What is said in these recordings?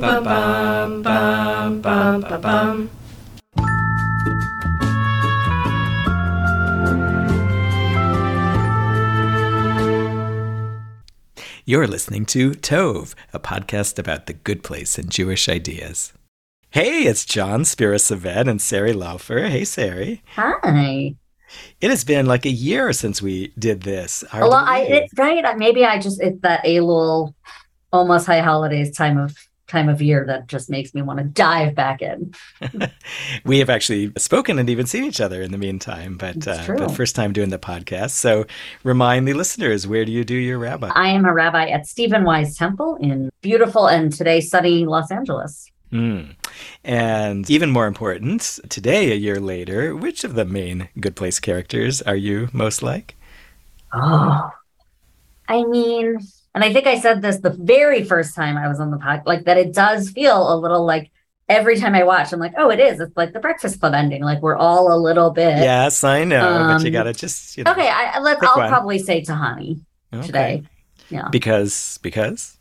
You're listening to Tove, a podcast about the good place and Jewish ideas. Hey, it's Jon Spira-Savett and Sari Laufer. Hey, Sari. Hi. It has been like a year since we did this. Well, I it, right. Maybe I just it's that a little almost high holidays time of time of year that just makes me want to dive back in. we have actually spoken and even seen each other in the meantime, but uh, but first time doing the podcast. So remind the listeners, where do you do your rabbi? I am a rabbi at Stephen Wise Temple in beautiful and today sunny Los Angeles. Mm. And even more important, today, a year later, which of the main Good Place characters are you most like? Oh, I mean, and I think I said this the very first time I was on the pod, like that it does feel a little like every time I watch, I'm like, oh, it is. It's like the Breakfast Club ending. Like we're all a little bit. Yes, I know, but you Um, gotta just you know, Okay, I. Pick I'll one. probably say Tahani okay. today. Yeah. because because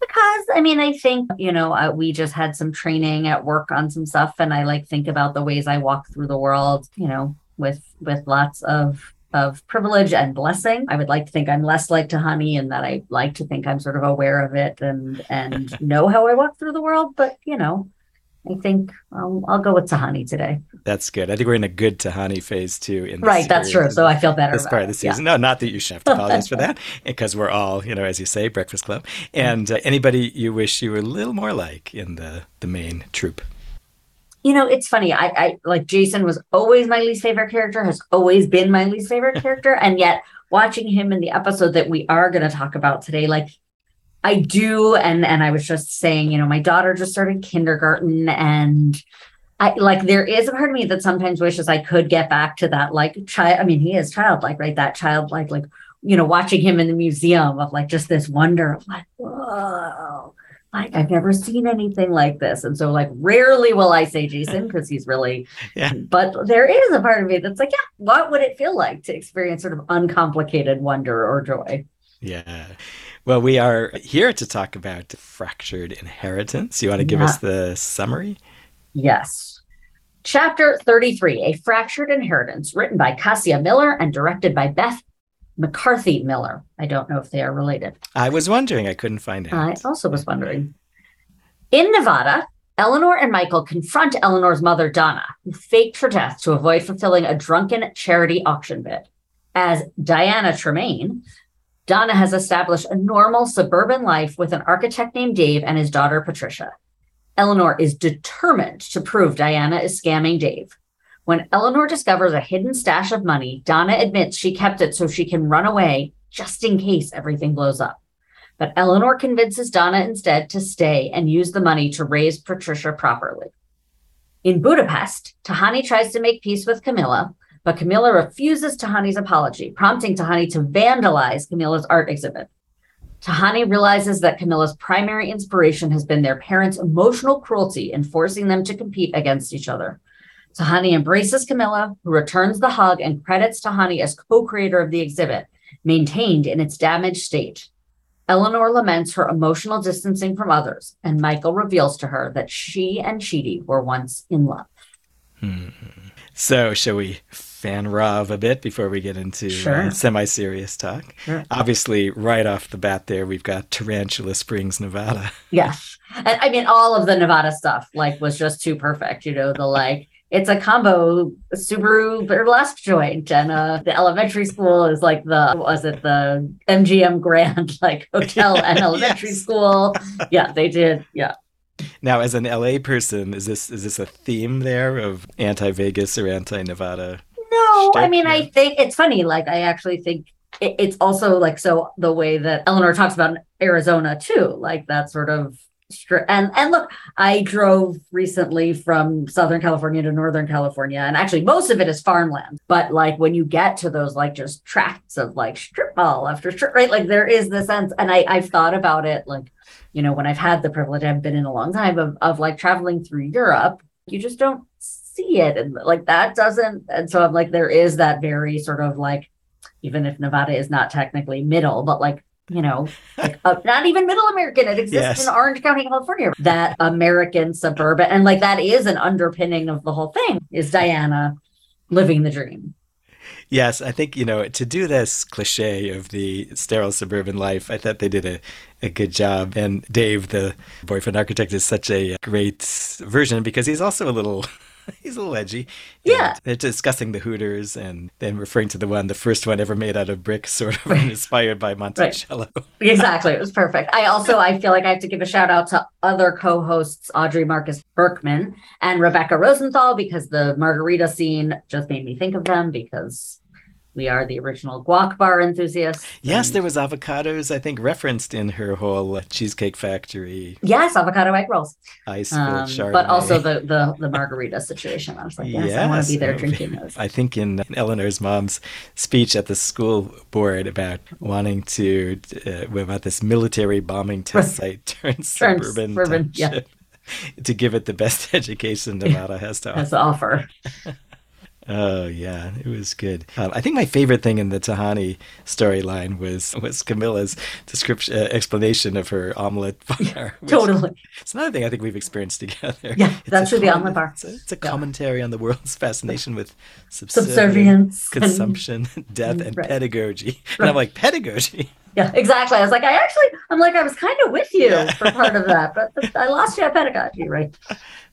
Because I mean, I think you know uh, we just had some training at work on some stuff, and I like think about the ways I walk through the world. You know, with with lots of of privilege and blessing. I would like to think I'm less like Tahani, and that I like to think I'm sort of aware of it and and know how I walk through the world. But you know, I think I'll, I'll go with Tahani today. that's good. I think we're in a good Tahani phase too. In this Right, that's true. So I feel better. this about part of the it. Yeah. season. No, not that you should have to apologize for that, because we're all, you know, as you say, Breakfast Club. And uh, anybody you wish you were a little more like in the the main troop. You know it's funny I, I like jason was always my least favorite character has always been my least favorite character and yet watching him in the episode that we are going to talk about today like i do and and i was just saying you know my daughter just started kindergarten and I like there is a part of me that sometimes wishes I could get back to that like child. I mean, he is childlike, right? That childlike, like you know, watching him in the museum of like just this wonder of like, whoa, like I've never seen anything like this. And so like rarely will I say Jason because he's really Yeah. but there is a part of me that's like, yeah, what would it feel like to experience sort of uncomplicated wonder or joy? Yeah. Well, we are here to talk about fractured inheritance. You want to give Yeah. us the summary? Yes. Chapter 33 A Fractured Inheritance, written by Kassia Miller and directed by Beth McCarthy Miller. I don't know if they are related. I was wondering. I couldn't find it. I also was wondering. In Nevada, Eleanor and Michael confront Eleanor's mother, Donna, who faked her death to avoid fulfilling a drunken charity auction bid. As Diana Tremaine, Donna has established a normal suburban life with an architect named Dave and his daughter, Patricia. Eleanor is determined to prove Diana is scamming Dave. When Eleanor discovers a hidden stash of money, Donna admits she kept it so she can run away just in case everything blows up. But Eleanor convinces Donna instead to stay and use the money to raise Patricia properly. In Budapest, Tahani tries to make peace with Camilla, but Camilla refuses Tahani's apology, prompting Tahani to vandalize Camilla's art exhibit. Tahani realizes that Camilla's primary inspiration has been their parents' emotional cruelty in forcing them to compete against each other. Tahani embraces Camilla, who returns the hug and credits Tahani as co creator of the exhibit, maintained in its damaged state. Eleanor laments her emotional distancing from others, and Michael reveals to her that she and Chidi were once in love. So, shall we fan Rav a bit before we get into Sure. uh, semi-serious talk? Sure. Obviously, right off the bat, there we've got Tarantula Springs, Nevada. Yes. And I mean, all of the Nevada stuff like was just too perfect. You know, the like, it's a combo Subaru burlesque joint, and uh, the elementary school is like the was it the MGM Grand like hotel and elementary Yes. school? Yeah, they did. Yeah, Now, as an LA person, is this is this a theme there of anti-Vegas or anti-Nevada? no, I mean. I think it's funny. Like, I actually think it, it's also like so the way that Eleanor talks about Arizona too, like that sort of. Stri- And and look, I drove recently from Southern California to Northern California, and actually most of it is farmland. But like when you get to those like just tracts of like strip mall after strip, right? Like there is the sense, and I I've thought about it like, you know, when I've had the privilege, I've been in a long time of of like traveling through Europe, you just don't see it, and like that doesn't. And so I'm like, there is that very sort of like, even if Nevada is not technically middle, but like you know, like uh, not even middle American. It exists Yes. in Orange County, California. That American suburban, and like that is an underpinning of the whole thing. Is Diana living the dream? Yes, I think, you know, to do this cliche of the sterile suburban life, I thought they did a, a good job. And Dave, the boyfriend architect, is such a great version because he's also a little. He's a little edgy. Yeah. And They're discussing the Hooters and then referring to the one, the first one ever made out of brick, sort of inspired by Monticello. Exactly. It was perfect. I also I feel like I have to give a shout out to other co-hosts Audrey Marcus Berkman and Rebecca Rosenthal because the margarita scene just made me think of them because we are the original guac bar enthusiasts. Yes, there was avocados, I think, referenced in her whole Cheesecake Factory yes, avocado egg rolls. ice Um, but also the, the the margarita situation. I was like, yes, I want to be there drinking those. I think in Eleanor's mom's speech at the school board about wanting to uh, about this military bombing test site turn suburban, suburban, yeah. to give it the best education Nevada has to offer. the offer. Oh yeah, it was good. Um, I think my favorite thing in the Tahani storyline was was Camilla's description uh, explanation of her omelet bar. Totally. It's another thing I think we've experienced together. Yeah, It's that's a the omelet bar. It's a, it's a Yeah. commentary on the world's fascination with Subservience. and- consumption, death, and Right. pedagogy. And I'm like, pedagogy? Yeah, exactly. I was like, I actually, I'm like, I was kind of with you Yeah. for part of that, but I lost you at pedagogy, right?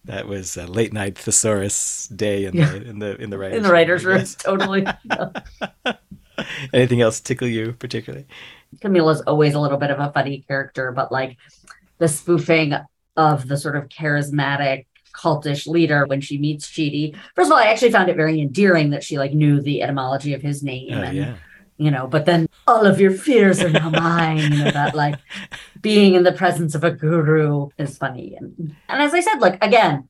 That was a late night thesaurus day in Yeah. the in the in the writers In the writer's room, totally. Anything else tickle you particularly? Camilla's always a little bit of a funny character, but like the spoofing of the sort of charismatic cultish leader when she meets Chidi. First of all, I actually found it very endearing that she like knew the etymology of his name Oh and yeah. You know, but then all of your fears are now mine. You know, that like being in the presence of a guru is funny. And and as I said, like again,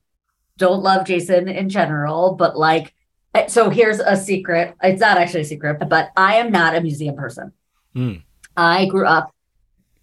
don't love Jason in general, but like eh, so here's a secret. It's not actually a secret, but I am not a museum person. Hmm. I grew up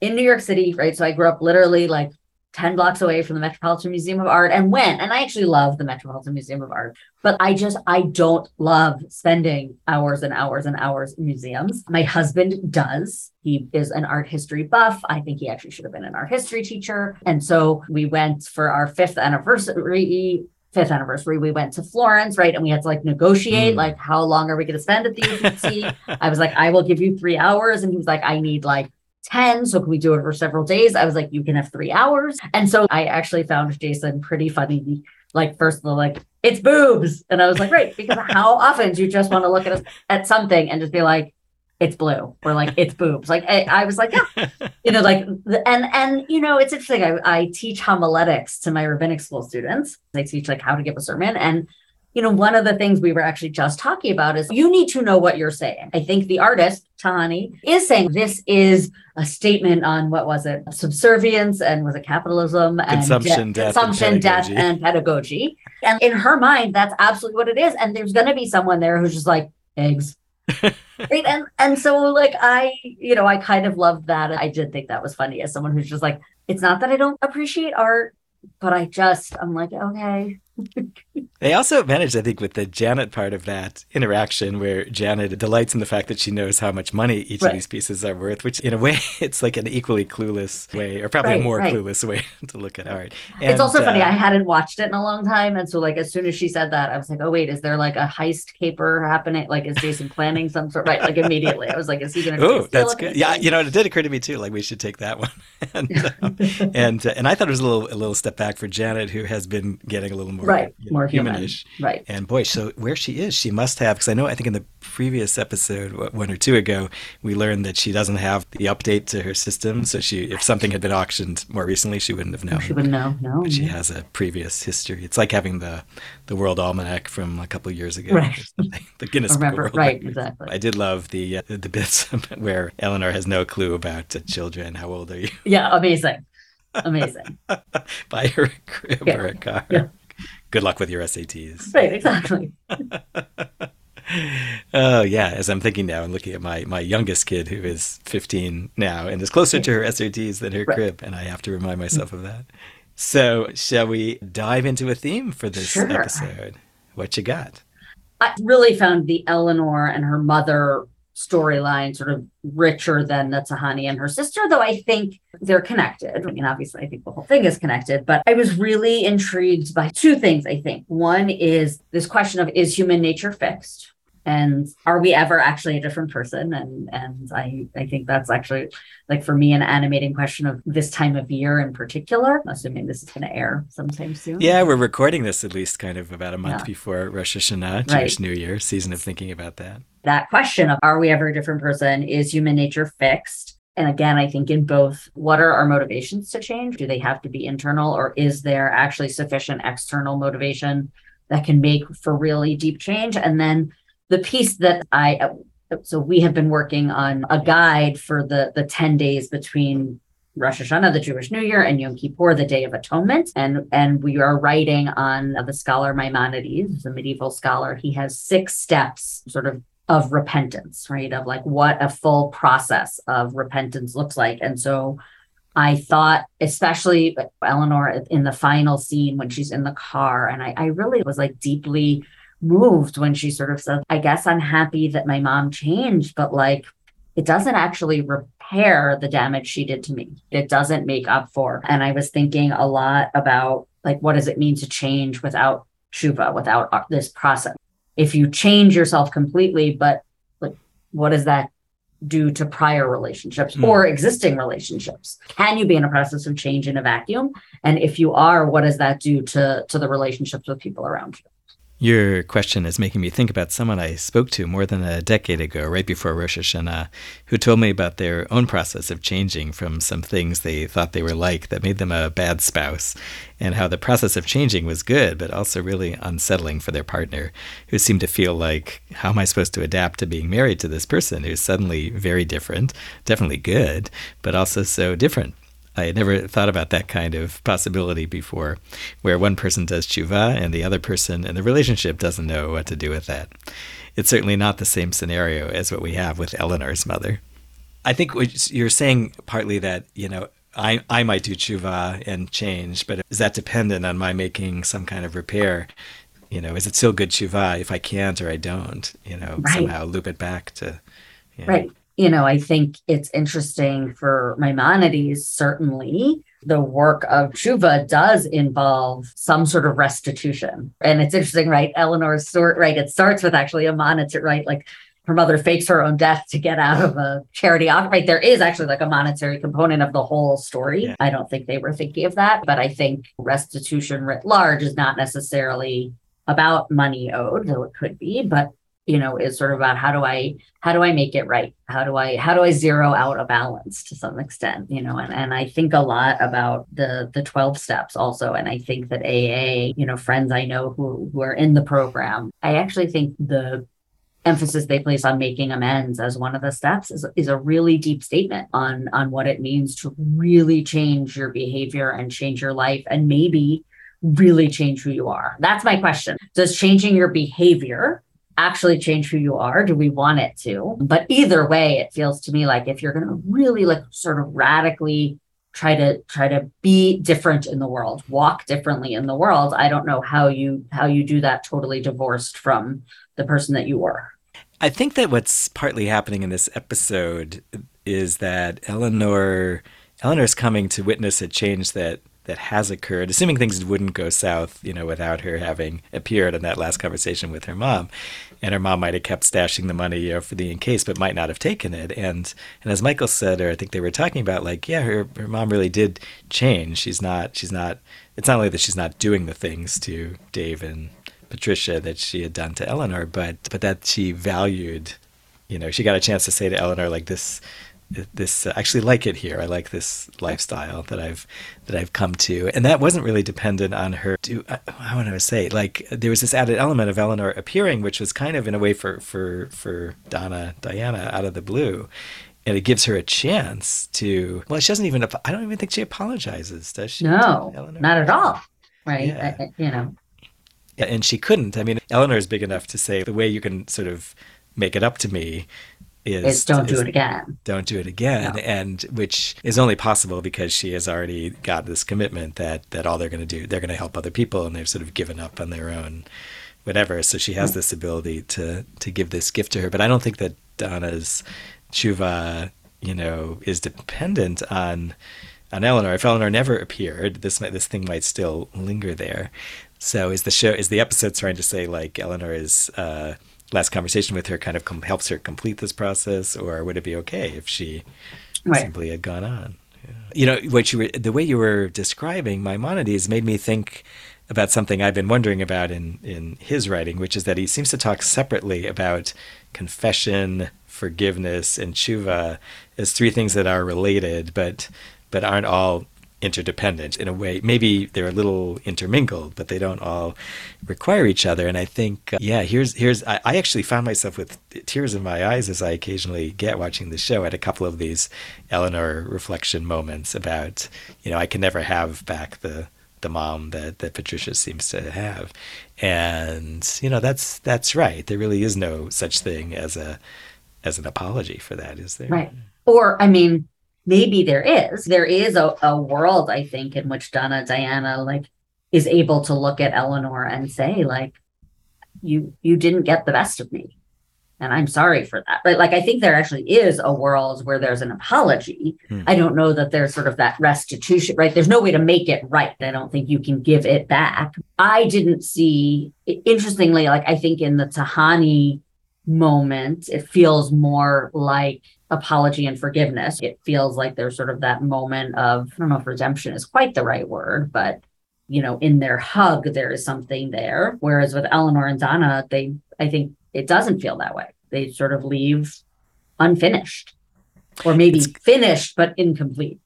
in New York City, right? So I grew up literally like 10 blocks away from the Metropolitan Museum of Art and went, and I actually love the Metropolitan Museum of Art, but I just, I don't love spending hours and hours and hours in museums. My husband does. He is an art history buff. I think he actually should have been an art history teacher. And so we went for our fifth anniversary. Fifth anniversary, we went to Florence, right? And we had to like negotiate, Mm. like, how long are we going to spend at the Uffizi? I was like, I will give you three hours. And he was like, I need like 10. So can we do it for several days? I was like, you can have three hours. And so I actually found Jason pretty funny. Like, first of all, like, it's boobs. And I was like, right, because how often do you just want to look at, us at something and just be like, it's blue or like it's boobs. Like I, I was like, yeah, you know, like and and you know, it's interesting. I, I teach homiletics to my rabbinic school students. I teach like how to give a sermon. And you know, one of the things we were actually just talking about is you need to know what you're saying. I think the artist, Tahani, is saying this is a statement on what was it? Subservience and was it capitalism and Consumption, death, and death, pedagogy. and pedagogy. And in her mind, that's absolutely what it is. And there's gonna be someone there who's just like, eggs. right. And and so like I, you know, I kind of loved that. I did think that was funny as someone who's just like, it's not that I don't appreciate art, but I just I'm like, okay. They also managed, I think, with the Janet part of that interaction where Janet delights in the fact that she knows how much money each Right. of these pieces are worth, which in a way, it's like an equally clueless way, or probably Right, a more right. clueless way to look at art. it's And, also funny. uh, I hadn't watched it in a long time. And so like as soon as she said that, I was like, oh wait, is there like a heist caper happening? Like is Jason planning some sort right? Like immediately. I was like, is he gonna Oh, that's good. Yeah, you know, it did occur to me too. Like we should take that one, and um, and uh, and I thought it was a little a little step back for Janet, who has been getting a little more right. you know, More human. humanish. Right. And boy, so where she is, she must have, because I know, I think in the previous episode, one or two ago, we learned that she doesn't have the update to her system. So she, if something had been auctioned more recently, she wouldn't have known. She wouldn't know. No. But she has a previous history. It's like having the the World Almanac from a couple of years ago. Right. The Guinness Remember, World right, exactly. I did love the uh, the bits where Eleanor has no clue about uh, children. How old are you? Yeah, amazing. Amazing. Buy her a crib Yeah. or a car. Yeah. Good luck with your SATs. right, exactly. Oh yeah, as I'm thinking now and looking at my my youngest kid who is 15 now and is closer to her SATs than her Right. crib, and I have to remind myself of that. So, shall we dive into a theme for this Sure. episode? What you got? I really found the Eleanor and her mother storyline sort of richer than the Tahani and her sister, though I think they're connected. I mean, obviously, I think the whole thing is connected, but I was really intrigued by two things, I think. One is this question of is human nature fixed? and are we ever actually a different person and and i i think that's actually like for me an animating question of this time of year in particular assuming this is going to air sometime soon yeah we're recording this at least kind of about a month Yeah. before rosh hashanah Right. jewish new year season of thinking about that that question of are we ever a different person is human nature fixed and again i think in both what are our motivations to change do they have to be internal or is there actually sufficient external motivation that can make for really deep change and then the piece that i so we have been working on a guide for the the 10 days between Rosh Hashanah, the Jewish New Year, and Yom Kippur, the Day of Atonement. And, and we are writing on the scholar Maimonides, a medieval scholar. He has six steps sort of of repentance, right? Of like what a full process of repentance looks like. And so I thought, especially Eleanor in the final scene when she's in the car, and I, I really was like deeply moved when she sort of said, I guess I'm happy that my mom changed, but like it doesn't actually repair the damage she did to me. It doesn't make up for. And I was thinking a lot about like what does it mean to change without shuva, without uh, this process? If you change yourself completely, but like what does that do to prior relationships Hmm. or existing relationships? Can you be in a process of change in a vacuum? And if you are, what does that do to to the relationships with people around you? Your question is making me think about someone I spoke to more than a decade ago, right before Rosh Hashanah, who told me about their own process of changing from some things they thought they were like that made them a bad spouse, and how the process of changing was good, but also really unsettling for their partner, who seemed to feel like, how am I supposed to adapt to being married to this person who's suddenly very different, definitely good, but also so different? I had never thought about that kind of possibility before, where one person does tshuva and the other person in the relationship doesn't know what to do with that. It's certainly not the same scenario as what we have with Eleanor's mother. I think you're saying partly that, you know, I, I might do tshuva and change, but is that dependent on my making some kind of repair? You know, is it still good tshuva if I can't or I don't? You know, Right. somehow loop it back to. you know. Right. You know, I think it's interesting for Maimonides, certainly. The work of Tshuva does involve some sort of restitution. And it's interesting, right? Eleanor's sort, right? It starts with actually a monetary, right? Like her mother fakes her own death to get out of a charity. Right. There is actually like a monetary component of the whole story. Yeah. I don't think they were thinking of that, but I think restitution writ large is not necessarily about money owed, though it could be, but you know, is sort of about how do I how do I make it right? How do I how do I zero out a balance to some extent? You know, and, and I think a lot about the the 12 steps also. And I think that AA, you know, friends I know who who are in the program, I actually think the emphasis they place on making amends as one of the steps is, is a really deep statement on on what it means to really change your behavior and change your life and maybe really change who you are that's my question does changing your behavior actually change who you are. Do we want it to? But either way it feels to me like if you're going to really like sort of radically try to try to be different in the world walk differently in the world i don't know how you how you do that totally divorced from the person that you were. I think that what's partly happening in this episode is that Eleanor Eleanor's coming to witness a change that that has occurred, assuming things wouldn't go south, you know, without her having appeared in that last conversation with her mom. And her mom might have kept stashing the money you know, for the in case, but might not have taken it. And and as Michael said, or I think they were talking about, like, yeah, her her mom really did change. She's not she's not it's not only that she's not doing the things to Dave and Patricia that she had done to Eleanor, but but that she valued, you know, she got a chance to say to Eleanor like this, this I actually like it here. I like this lifestyle that I've that I've come to, and that wasn't really dependent on her. To I, uh, how would I say like there was this added element of Eleanor appearing, which was kind of in a way for for for Donna Diana out of the blue. And it gives her a chance to. Well, she doesn't even. I don't even think she apologizes, does she? no Eleanor? not at all right Yeah. I- I- you know Yeah, and she couldn't. I mean, Eleanor is big enough to say the way you can sort of make it up to me is it's don't do it again Don't do it again, No. and which is only possible because she has already got this commitment that that all they're going to do, they're going to help other people, and they've sort of given up on their own, whatever. So she has this ability to to give this gift to her. But I don't think that Donna's tshuva, you know, is dependent on on Eleanor. If Eleanor never appeared, this might, this thing might still linger there. So is the show is the episode trying to say like Eleanor is uh, last conversation with her kind of com- helps her complete this process, or would it be okay if she right. simply had gone on? Yeah. You know what you were the way you were describing Maimonides made me think about something I've been wondering about in in his writing, which is that he seems to talk separately about confession, forgiveness, and tshuva as three things that are related, but but aren't all interdependent in a way. Maybe they're a little intermingled, but they don't all require each other. And I think, uh, yeah, here's here's I, I, actually found myself with tears in my eyes as I occasionally get watching the show at a couple of these Eleanor reflection moments about, you know, I can never have back the the mom that that Patricia seems to have, and you know that's that's right. There really is no such thing as a as an apology for that, is there? Right. Or I mean maybe there is. There is a, a world i think in which donna diana like is able to look at eleanor and say like you you didn't get the best of me and i'm sorry for that. Right like i think there actually is a world where there's an apology. Hmm. i don't know that there's sort of that restitution right? There's no way to make it right i don't think you can give it back. I didn't see interestingly like i think in the tahani moment it feels more like apology and forgiveness. It feels like there's sort of that moment of, I don't know if redemption is quite the right word, but you know, in their hug, there is something there. Whereas with Eleanor and Donna, they, I think it doesn't feel that way. They sort of leave unfinished or maybe it's, finished, but incomplete.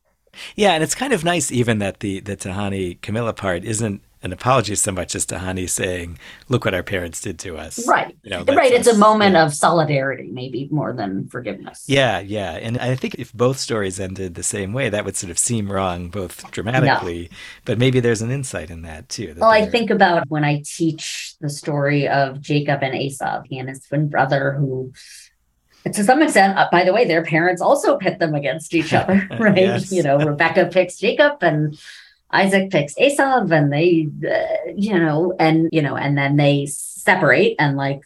Yeah. And it's kind of nice even that the, the Tahani Camilla part isn't an apology so much as to Tahani saying, "Look what our parents did to us." Right. You know, right. It's a moment yeah. of solidarity, maybe more than forgiveness. Yeah, yeah, and I think if both stories ended the same way, that would sort of seem wrong, both dramatically, yeah. but maybe there's an insight in that too. That well, I think about when I teach the story of Jacob and and his twin brother, who to some extent, uh, by the way, their parents also pit them against each other, right? yes. You know, Rebecca picks Jacob and Isaac picks Esav and they, uh, you know, and, you know, and then they separate and like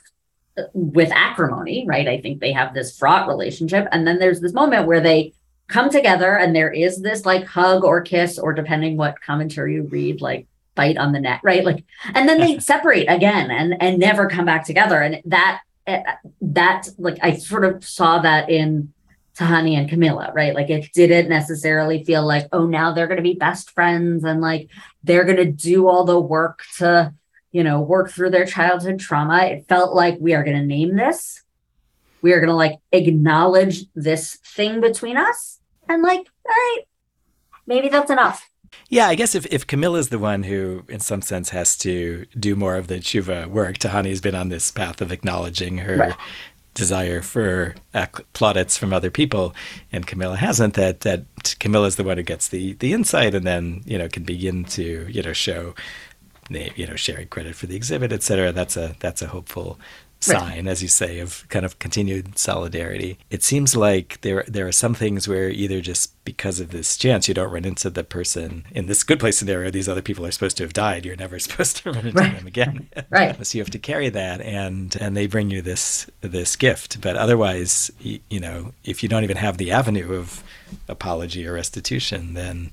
with acrimony, right? I think they have this fraught relationship. And then there's this moment where they come together and there is this like hug or kiss, or depending what commentary you read, like bite on the neck, right? Like, and then they separate again and and never come back together. And that eh, that like I sort of saw that in Tahani and Camilla, right? Like it didn't necessarily feel like, oh, now they're going to be best friends and like they're going to do all the work to, you know, work through their childhood trauma. It felt like we are going to name this. We are going to like acknowledge this thing between us and like, all right, maybe that's enough. Yeah, I guess if, if Camilla's the one who, in some sense, has to do more of the tshuva work, Tahani's been on this path of acknowledging her right desire for uh, plaudits from other people, and Camilla hasn't. That that Camilla is the one who gets the the insight, and then you know can begin to you know show, you know, sharing credit for the exhibit, etc. That's a that's a hopeful sign, right. as you say, of kind of continued solidarity. It seems like there there are some things where either just because of this chance you don't run into the person in this good place scenario, these other people are supposed to have died. You're never supposed to run into right. them again. right. so you have to carry that, and and they bring you this this gift. But otherwise, you, you know, if you don't even have the avenue of apology or restitution, then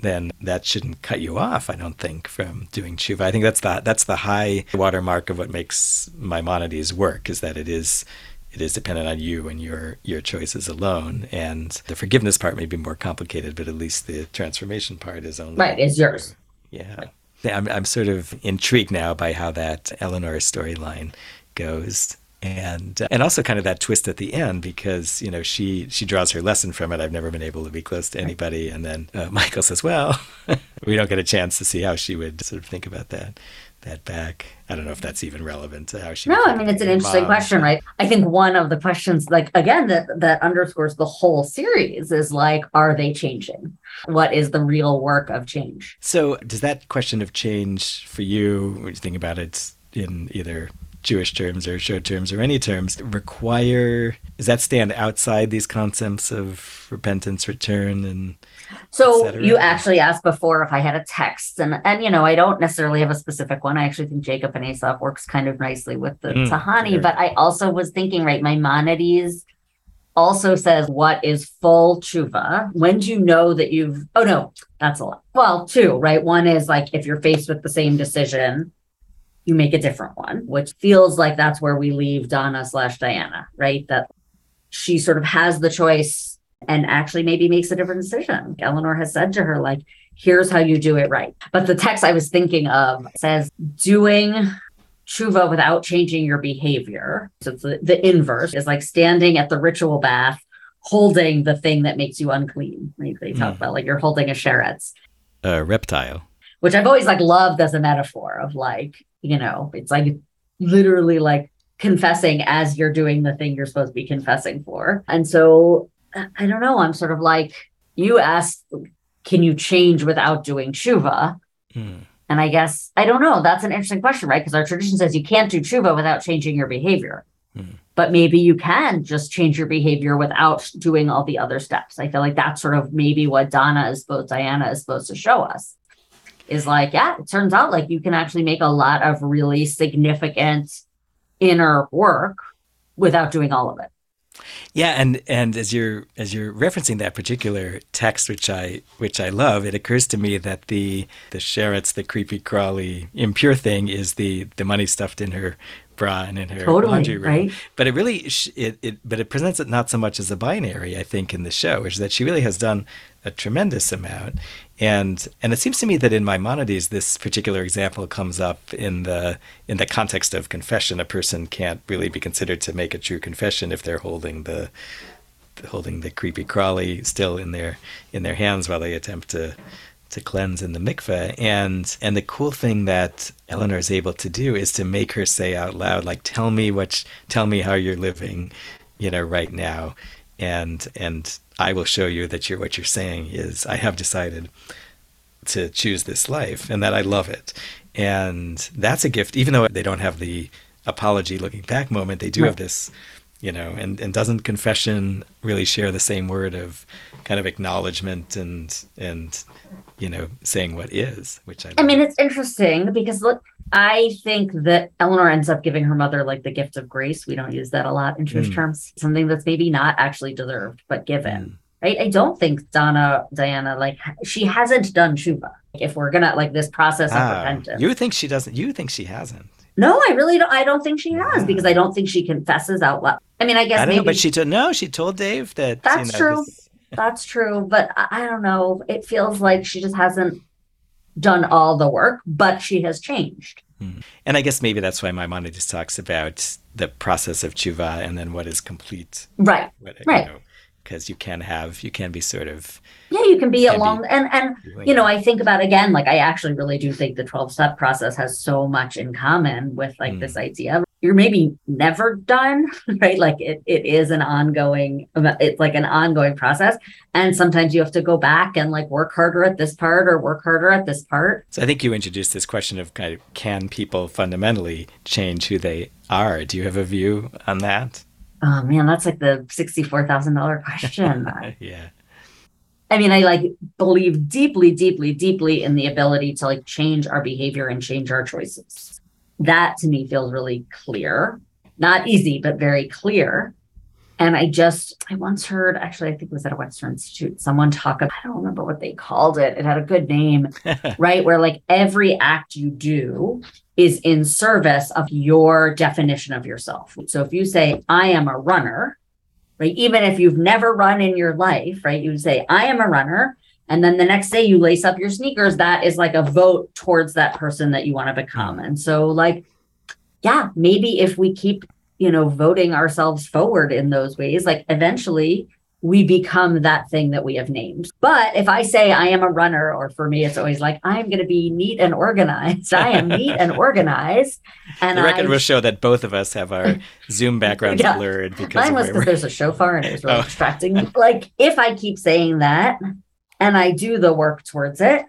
then that shouldn't cut you off, I don't think, from doing tshuva. I think that's the that's the high watermark of what makes Maimonides work is that it is it is dependent on you and your your choices alone. And the forgiveness part may be more complicated, but at least the transformation part is only right It's yours. Yeah. Right. I'm I'm sort of intrigued now by how that Eleanor storyline goes and uh, and also kind of that twist at the end because you know she she draws her lesson from it. I've never been able to be close to anybody, and then uh, Michael says, "Well, we don't get a chance to see how she would sort of think about that." That back. I don't know if that's even relevant to how she. No, I mean it's an interesting mom. question, right? I think one of the questions, like again, that that underscores the whole series is like, are they changing? What is the real work of change? So, does that question of change for you, when you think about it in either Jewish terms or show terms or any terms require does that stand outside these concepts of repentance, return, and So you actually asked before if I had a text, and and you know I don't necessarily have a specific one. I actually think Jacob and Esav works kind of nicely with the Mm, Tahani, sure. but I also was thinking, right, Maimonides also says what is full tshuva. When do you know that you've? Oh no, that's a lot. Well, two, right? One is like if you're faced with the same decision, you make a different one, which feels like that's where we leave Donna slash Diana, right? That she sort of has the choice and actually maybe makes a different decision. Eleanor has said to her, like, here's how you do it right. But the text I was thinking of says doing tshuva without changing your behavior. So the, the inverse is like standing at the ritual bath, holding the thing that makes you unclean. Right? They talk Mm. about like you're holding a sheretz, A reptile. which I've always like loved as a metaphor of like, you know, it's like literally like confessing as you're doing the thing you're supposed to be confessing for. And so I don't know. I'm sort of like, you asked, can you change without doing tshuva? Hmm. And I guess, I don't know. That's an interesting question, right? Because our tradition says you can't do tshuva without changing your behavior. Hmm. But maybe you can just change your behavior without doing all the other steps. I feel like that's sort of maybe what Donna is supposed, Diana is supposed to show us is like, yeah, it turns out like you can actually make a lot of really significant inner work without doing all of it. Yeah, and and as you're as you're referencing that particular text, which I which I love, it occurs to me that the the sheretz, the creepy crawly impure thing, is the the money stuffed in her bra and in her Totally, laundry room. right? But it really it, it but it presents it not so much as a binary, I think, in the show, which is that she really has done a tremendous amount. And and it seems to me that in Maimonides, this particular example comes up in the in the context of confession. A person can't really be considered to make a true confession if they're holding the holding the creepy crawly still in their in their hands while they attempt to to cleanse in the mikveh. And and the cool thing that Eleanor is able to do is to make her say out loud, like, "Tell me what, tell me how you're living, you know, right now, and and I will show you that you're what you're saying is I have decided to choose this life, and that I love it, and that's a gift. Even though they don't have the apology looking back moment, they do have this." You know, and, and doesn't confession really share the same word of kind of acknowledgement and and you know saying what is, which I I mean, it's interesting because look, I think that Eleanor ends up giving her mother like the gift of grace. We don't use that a lot in Jewish Mm. terms, something that's maybe not actually deserved, but given. Mm. Right. I don't think Donna, Diana, like she hasn't done Shuva. If we're gonna like this process of Ah, repentance. you think she doesn't? You think she hasn't? no, I really don't I don't think she has because I don't think she confesses out loud. I mean, I guess I maybe know, but she told no. She told Dave that That's you know, true. this- That's true, but I, I don't know. It feels like she just hasn't done all the work, but she has changed. and I guess maybe that's why Maimonides talks about the process of tshuva and then what is complete. Right. What, Right. Because you can have, you can be sort of. Yeah, you can be Can be along and and you know. I think about again, like I actually really do think the 12 step process has so much in common with like Mm. this idea. You're maybe never done, right? Like it, it is an ongoing, it's like an ongoing process. And sometimes you have to go back and like work harder at this part or work harder at this part. So I think you introduced this question of kind of can people fundamentally change who they are? Do you have a view on that? Oh man, that's like the $64,000 question. yeah. I mean, I like believe deeply, deeply, deeply in the ability to like change our behavior and change our choices. That to me feels really clear. Not easy, but very clear. And I just, I once heard, actually, I think it was at a Western Institute, someone talk about, I don't remember what they called it. It had a good name, right? Where like every act you do is in service of your definition of yourself. So if you say, I am a runner, right? Even if you've never run in your life, right? You say, I am a runner. And then the next day you lace up your sneakers. That is like a vote towards that person that you want to become. And so, like, yeah, maybe if we keep, you know, voting ourselves forward in those ways, like eventually we become that thing that we have named. But if I say I am a runner, or for me, it's always like, I'm going to be neat and organized. I am neat and organized. And the record I will show that both of us have our Zoom backgrounds Yeah. blurred because Mine was because there's a shofar and it was really Oh. distracting me. Like, if I keep saying that and I do the work towards it,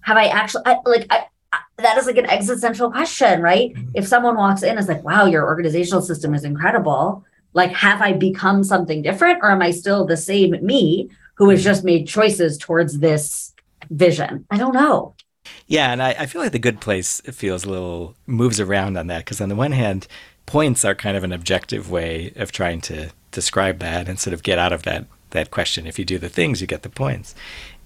have I actually, I, like, I, I- that is like an existential question, right? Mm-hmm. If someone walks in and is like, wow, your organizational system is incredible, like, have I become something different or am I still the same me who has just made choices towards this vision. I don't know. Yeah, and I, I feel like the good place feels a little moves around on that because on the one hand, points are kind of an objective way of trying to describe that and sort of get out of that that question. If you do the things, you get the points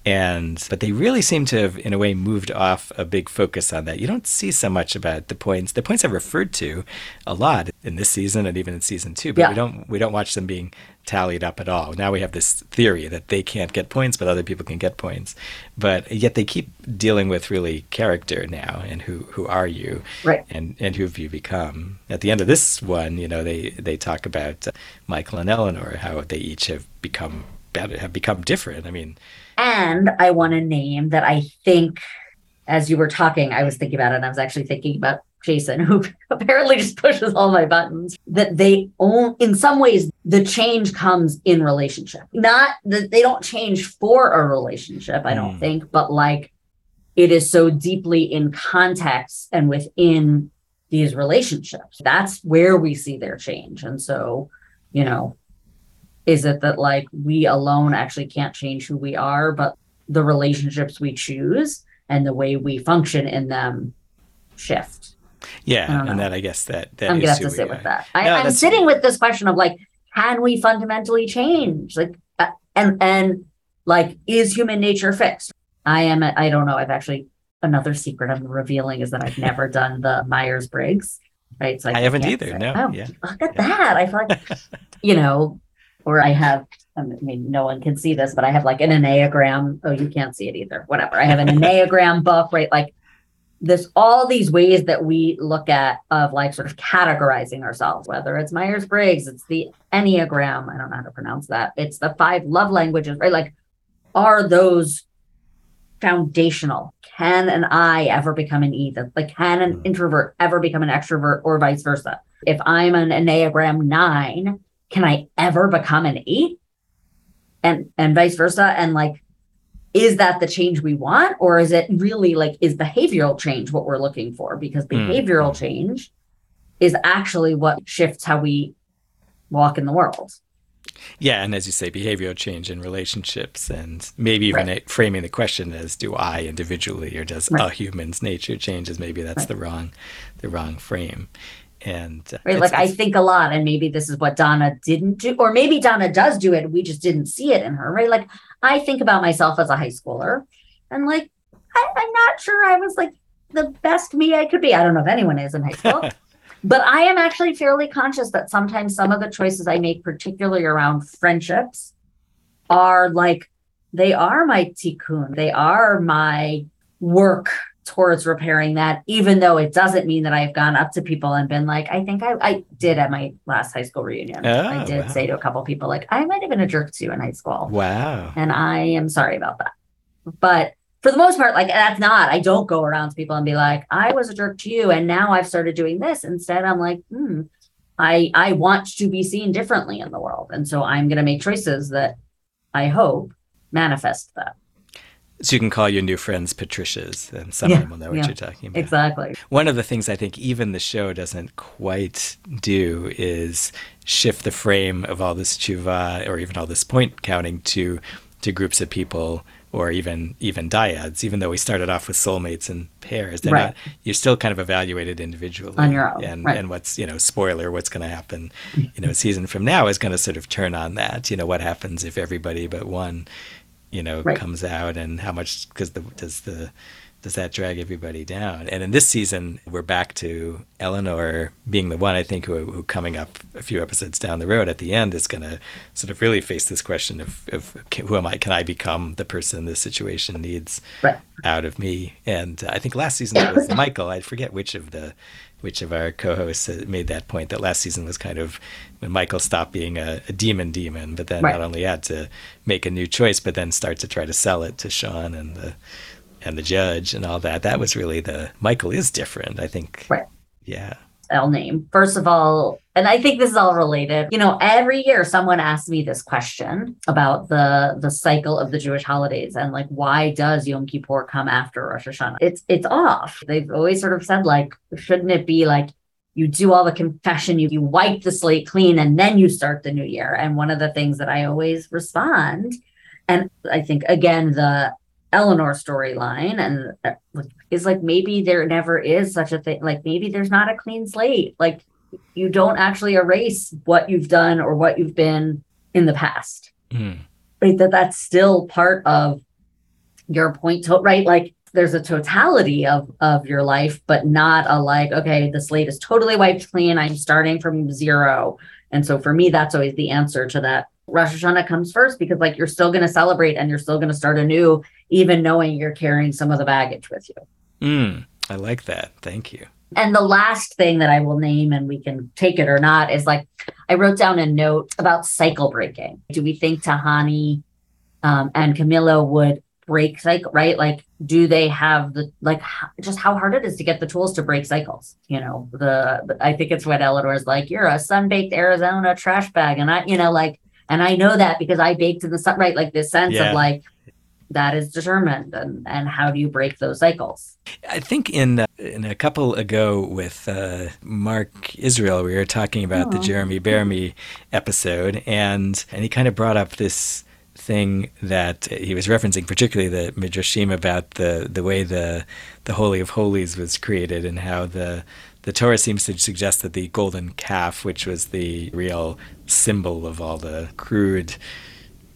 and but they really seem to have in a way moved off a big focus on that. You don't see so much about the points. The points are referred to a lot in this season and even in season two but Yeah. we don't we don't watch them being tallied up at all. Now we have this theory that they can't get points but other people can get points. But yet they keep dealing with really character now and who who are you Right. and and who have you become. At the end of this one you know they they talk about uh, michael and eleanor how they each have become better have become different. I mean And I want a name that I think, as you were talking, I was thinking about it. And I was actually thinking about Jason, who apparently just pushes all my buttons. That they own, in some ways, the change comes in relationship. Not that they don't change for a relationship, I don't Mm. think, but like it is so deeply in context and within these relationships. That's where we see their change. And so, you know, is it that like we alone actually can't change who we are, but the relationships we choose and the way we function in them shift? Yeah, and that I guess that that I'm is gonna have to sit are. with that. I, No, I'm sitting with this question of like, can we fundamentally change? Like, uh, and and like, is human nature fixed? I am. I don't know. I've actually another secret I'm revealing is that I've never done the Myers Briggs. Right. So I haven't either, say- no, Oh, yeah. Look at that. I feel like you know, or I have. I mean, no one can see this, but I have like an enneagram. Oh, you can't see it either. Whatever. I have an enneagram book, right? Like this all these ways that we look at of like sort of categorizing ourselves whether it's myers-briggs it's the enneagram i don't know how to pronounce that it's the five love languages right like are those foundational can an i ever become an e like can an Hmm. introvert ever become an extrovert or vice versa if i'm an enneagram 9 can i ever become an 8 and and vice versa and like is that the change we want or is it really like is behavioral change what we're looking for because Mm. behavioral change is actually what shifts how we walk in the world Yeah, and as you say, behavioral change in relationships, and maybe even Right. framing the question as "Do I individually, or does a human's nature changes?" Maybe that's Right. the wrong, the wrong frame. And right like i think a lot and maybe this is what donna didn't do or maybe donna does do it we just didn't see it in her right like i think about myself as a high schooler and like I, i'm not sure i was like the best me i could be i don't know if anyone is in high school but I am actually fairly conscious that sometimes some of the choices I make, particularly around friendships, are like they are my tikkun. They are my work towards repairing that, even though it doesn't mean that I've gone up to people and been like, I think I, I did at my last high school reunion. I Oh, did wow. say to a couple people, like, I might have been a jerk to you in high school. wow. And I am sorry about that. But for the most part, like that's not, I don't go around to people and be like, I was a jerk to you. And now I've started doing this. Instead, I'm like, hmm, I I want to be seen differently in the world. And so I'm gonna make choices that I hope manifest that. So you can call your new friends Patricias, and some Yeah, of them will know what yeah, you're talking about. Exactly. One of the things I think even the show doesn't quite do is shift the frame of all this tshuva or even all this point counting to to groups of people or even even dyads. Even though we started off with soulmates and pairs, they're Right. not. You're still kind of evaluated individually On your own, and right. and what's you know spoiler what's going to happen. You know, a season from now is going to sort of turn on that. You know, what happens if everybody but one you know Right. comes out and how much because the does the does that drag everybody down and in this season we're back to eleanor being the one i think who, who coming up a few episodes down the road at the end is going to sort of really face this question of, of who am i can i become the person this situation needs Right. out of me and i think last season it was michael i forget which of the which of our co-hosts made that point that last season was kind of when michael stopped being a, a demon demon but then Right. not only had to make a new choice but then start to try to sell it to Shawn and the and the judge and all that that was really the michael is different i think Right. yeah I'll name. First of all, and I think this is all related. You know, every year someone asks me this question about the the cycle of the Jewish holidays and like why does Yom Kippur come after Rosh Hashanah? It's it's off. They've always sort of said like shouldn't it be like you do all the confession, you, you wipe the slate clean, and then you start the new year. And one of the things that I always respond And I think again the Eleanor storyline and uh, is like maybe there never is such a thing. Like maybe there's not a clean slate. Like you don't actually erase what you've done or what you've been in the past. Mm. Right. That that's still part of your point. To, right. Like there's a totality of of your life, but not a like, okay, the slate is totally wiped clean. I'm starting from zero. And so for me, that's always the answer to that. Rosh Hashanah comes first because like you're still going to celebrate and you're still going to start anew, even knowing you're carrying some of the baggage with you. Mm, I like that. Thank you. And the last thing that I will name, and we can take it or not, is like I wrote down a note about cycle breaking. Do we think Tahani um, and Kamilah would break cycle, right? Like, do they have the like just how hard it is to get the tools to break cycles? You know, the I think it's what Eleanor's like. You're a sun-baked Arizona trash bag, and I, you know, like, and I know that because I baked in the sun, right? Like this sense yeah. of like that is determined and and how do you break those cycles i think in uh, in a couple ago with uh, mark israel we were talking about the jeremy bearimy episode and and he kind of brought up this thing that he was referencing particularly the midrashim about the the way the the holy of holies was created and how the the Torah seems to suggest that the golden calf, which was the real symbol of all the crude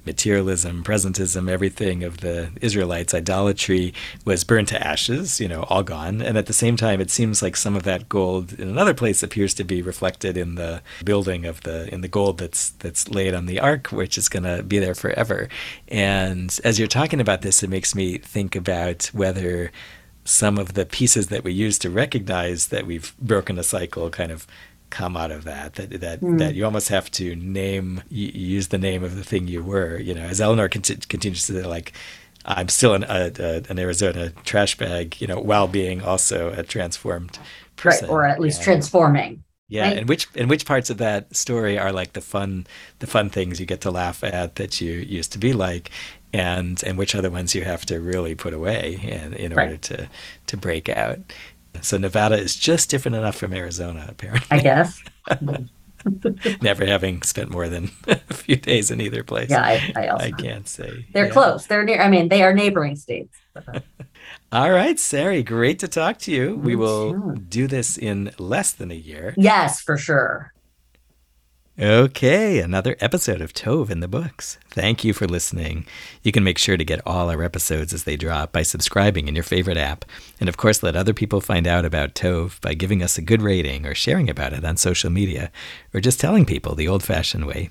materialism, presentism, everything of the Israelites' idolatry was burned to ashes, you know, all gone. And at the same time, it seems like some of that gold in another place appears to be reflected in the building of the in the gold that's that's laid on the ark, which is going to be there forever. And as you're talking about this, it makes me think about whether some of the pieces that we use to recognize that we've broken a cycle kind of come out of that that that, mm. that you almost have to name use the name of the thing you were you know as eleanor cont- continues to say like i'm still an, a, a, an arizona trash bag you know while being also a transformed person right or at least transforming yeah right? and which and which parts of that story are like the fun the fun things you get to laugh at that you used to be like and and which are the ones you have to really put away in, in order to to break out so Nevada is just different enough from Arizona, apparently. I guess. Never having spent more than a few days in either place. Yeah, I, I, also, I can't say. They're yeah. close. They're near. I mean, they are neighboring states. Uh, All right, Sari, great to talk to you. We will do this in less than a year. Yes, for sure. Okay, another episode of Tov in the books. Thank you for listening. You can make sure to get all our episodes as they drop by subscribing in your favorite app. And of course, let other people find out about Tov by giving us a good rating or sharing about it on social media, or just telling people the old fashioned way.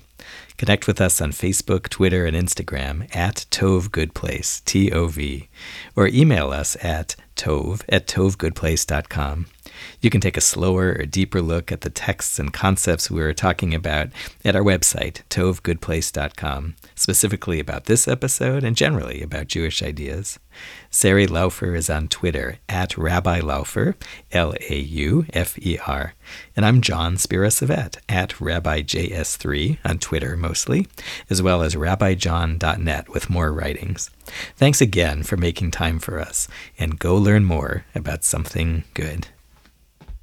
Connect with us on Facebook, Twitter, and Instagram at Tov Good Place, T O V, or email us at tov at tovgoodplace.com. You can take a slower or deeper look at the texts and concepts we were talking about at our website, tovgoodplace.com, specifically about this episode and generally about Jewish ideas. Sari Laufer is on Twitter at Rabbi Laufer, L A U F E R. And I'm Jon Spira-Savett at RabbiJS3 on Twitter mostly, as well as RabbiJon.net with more writings. Thanks again for making time for us, and go learn more about something good.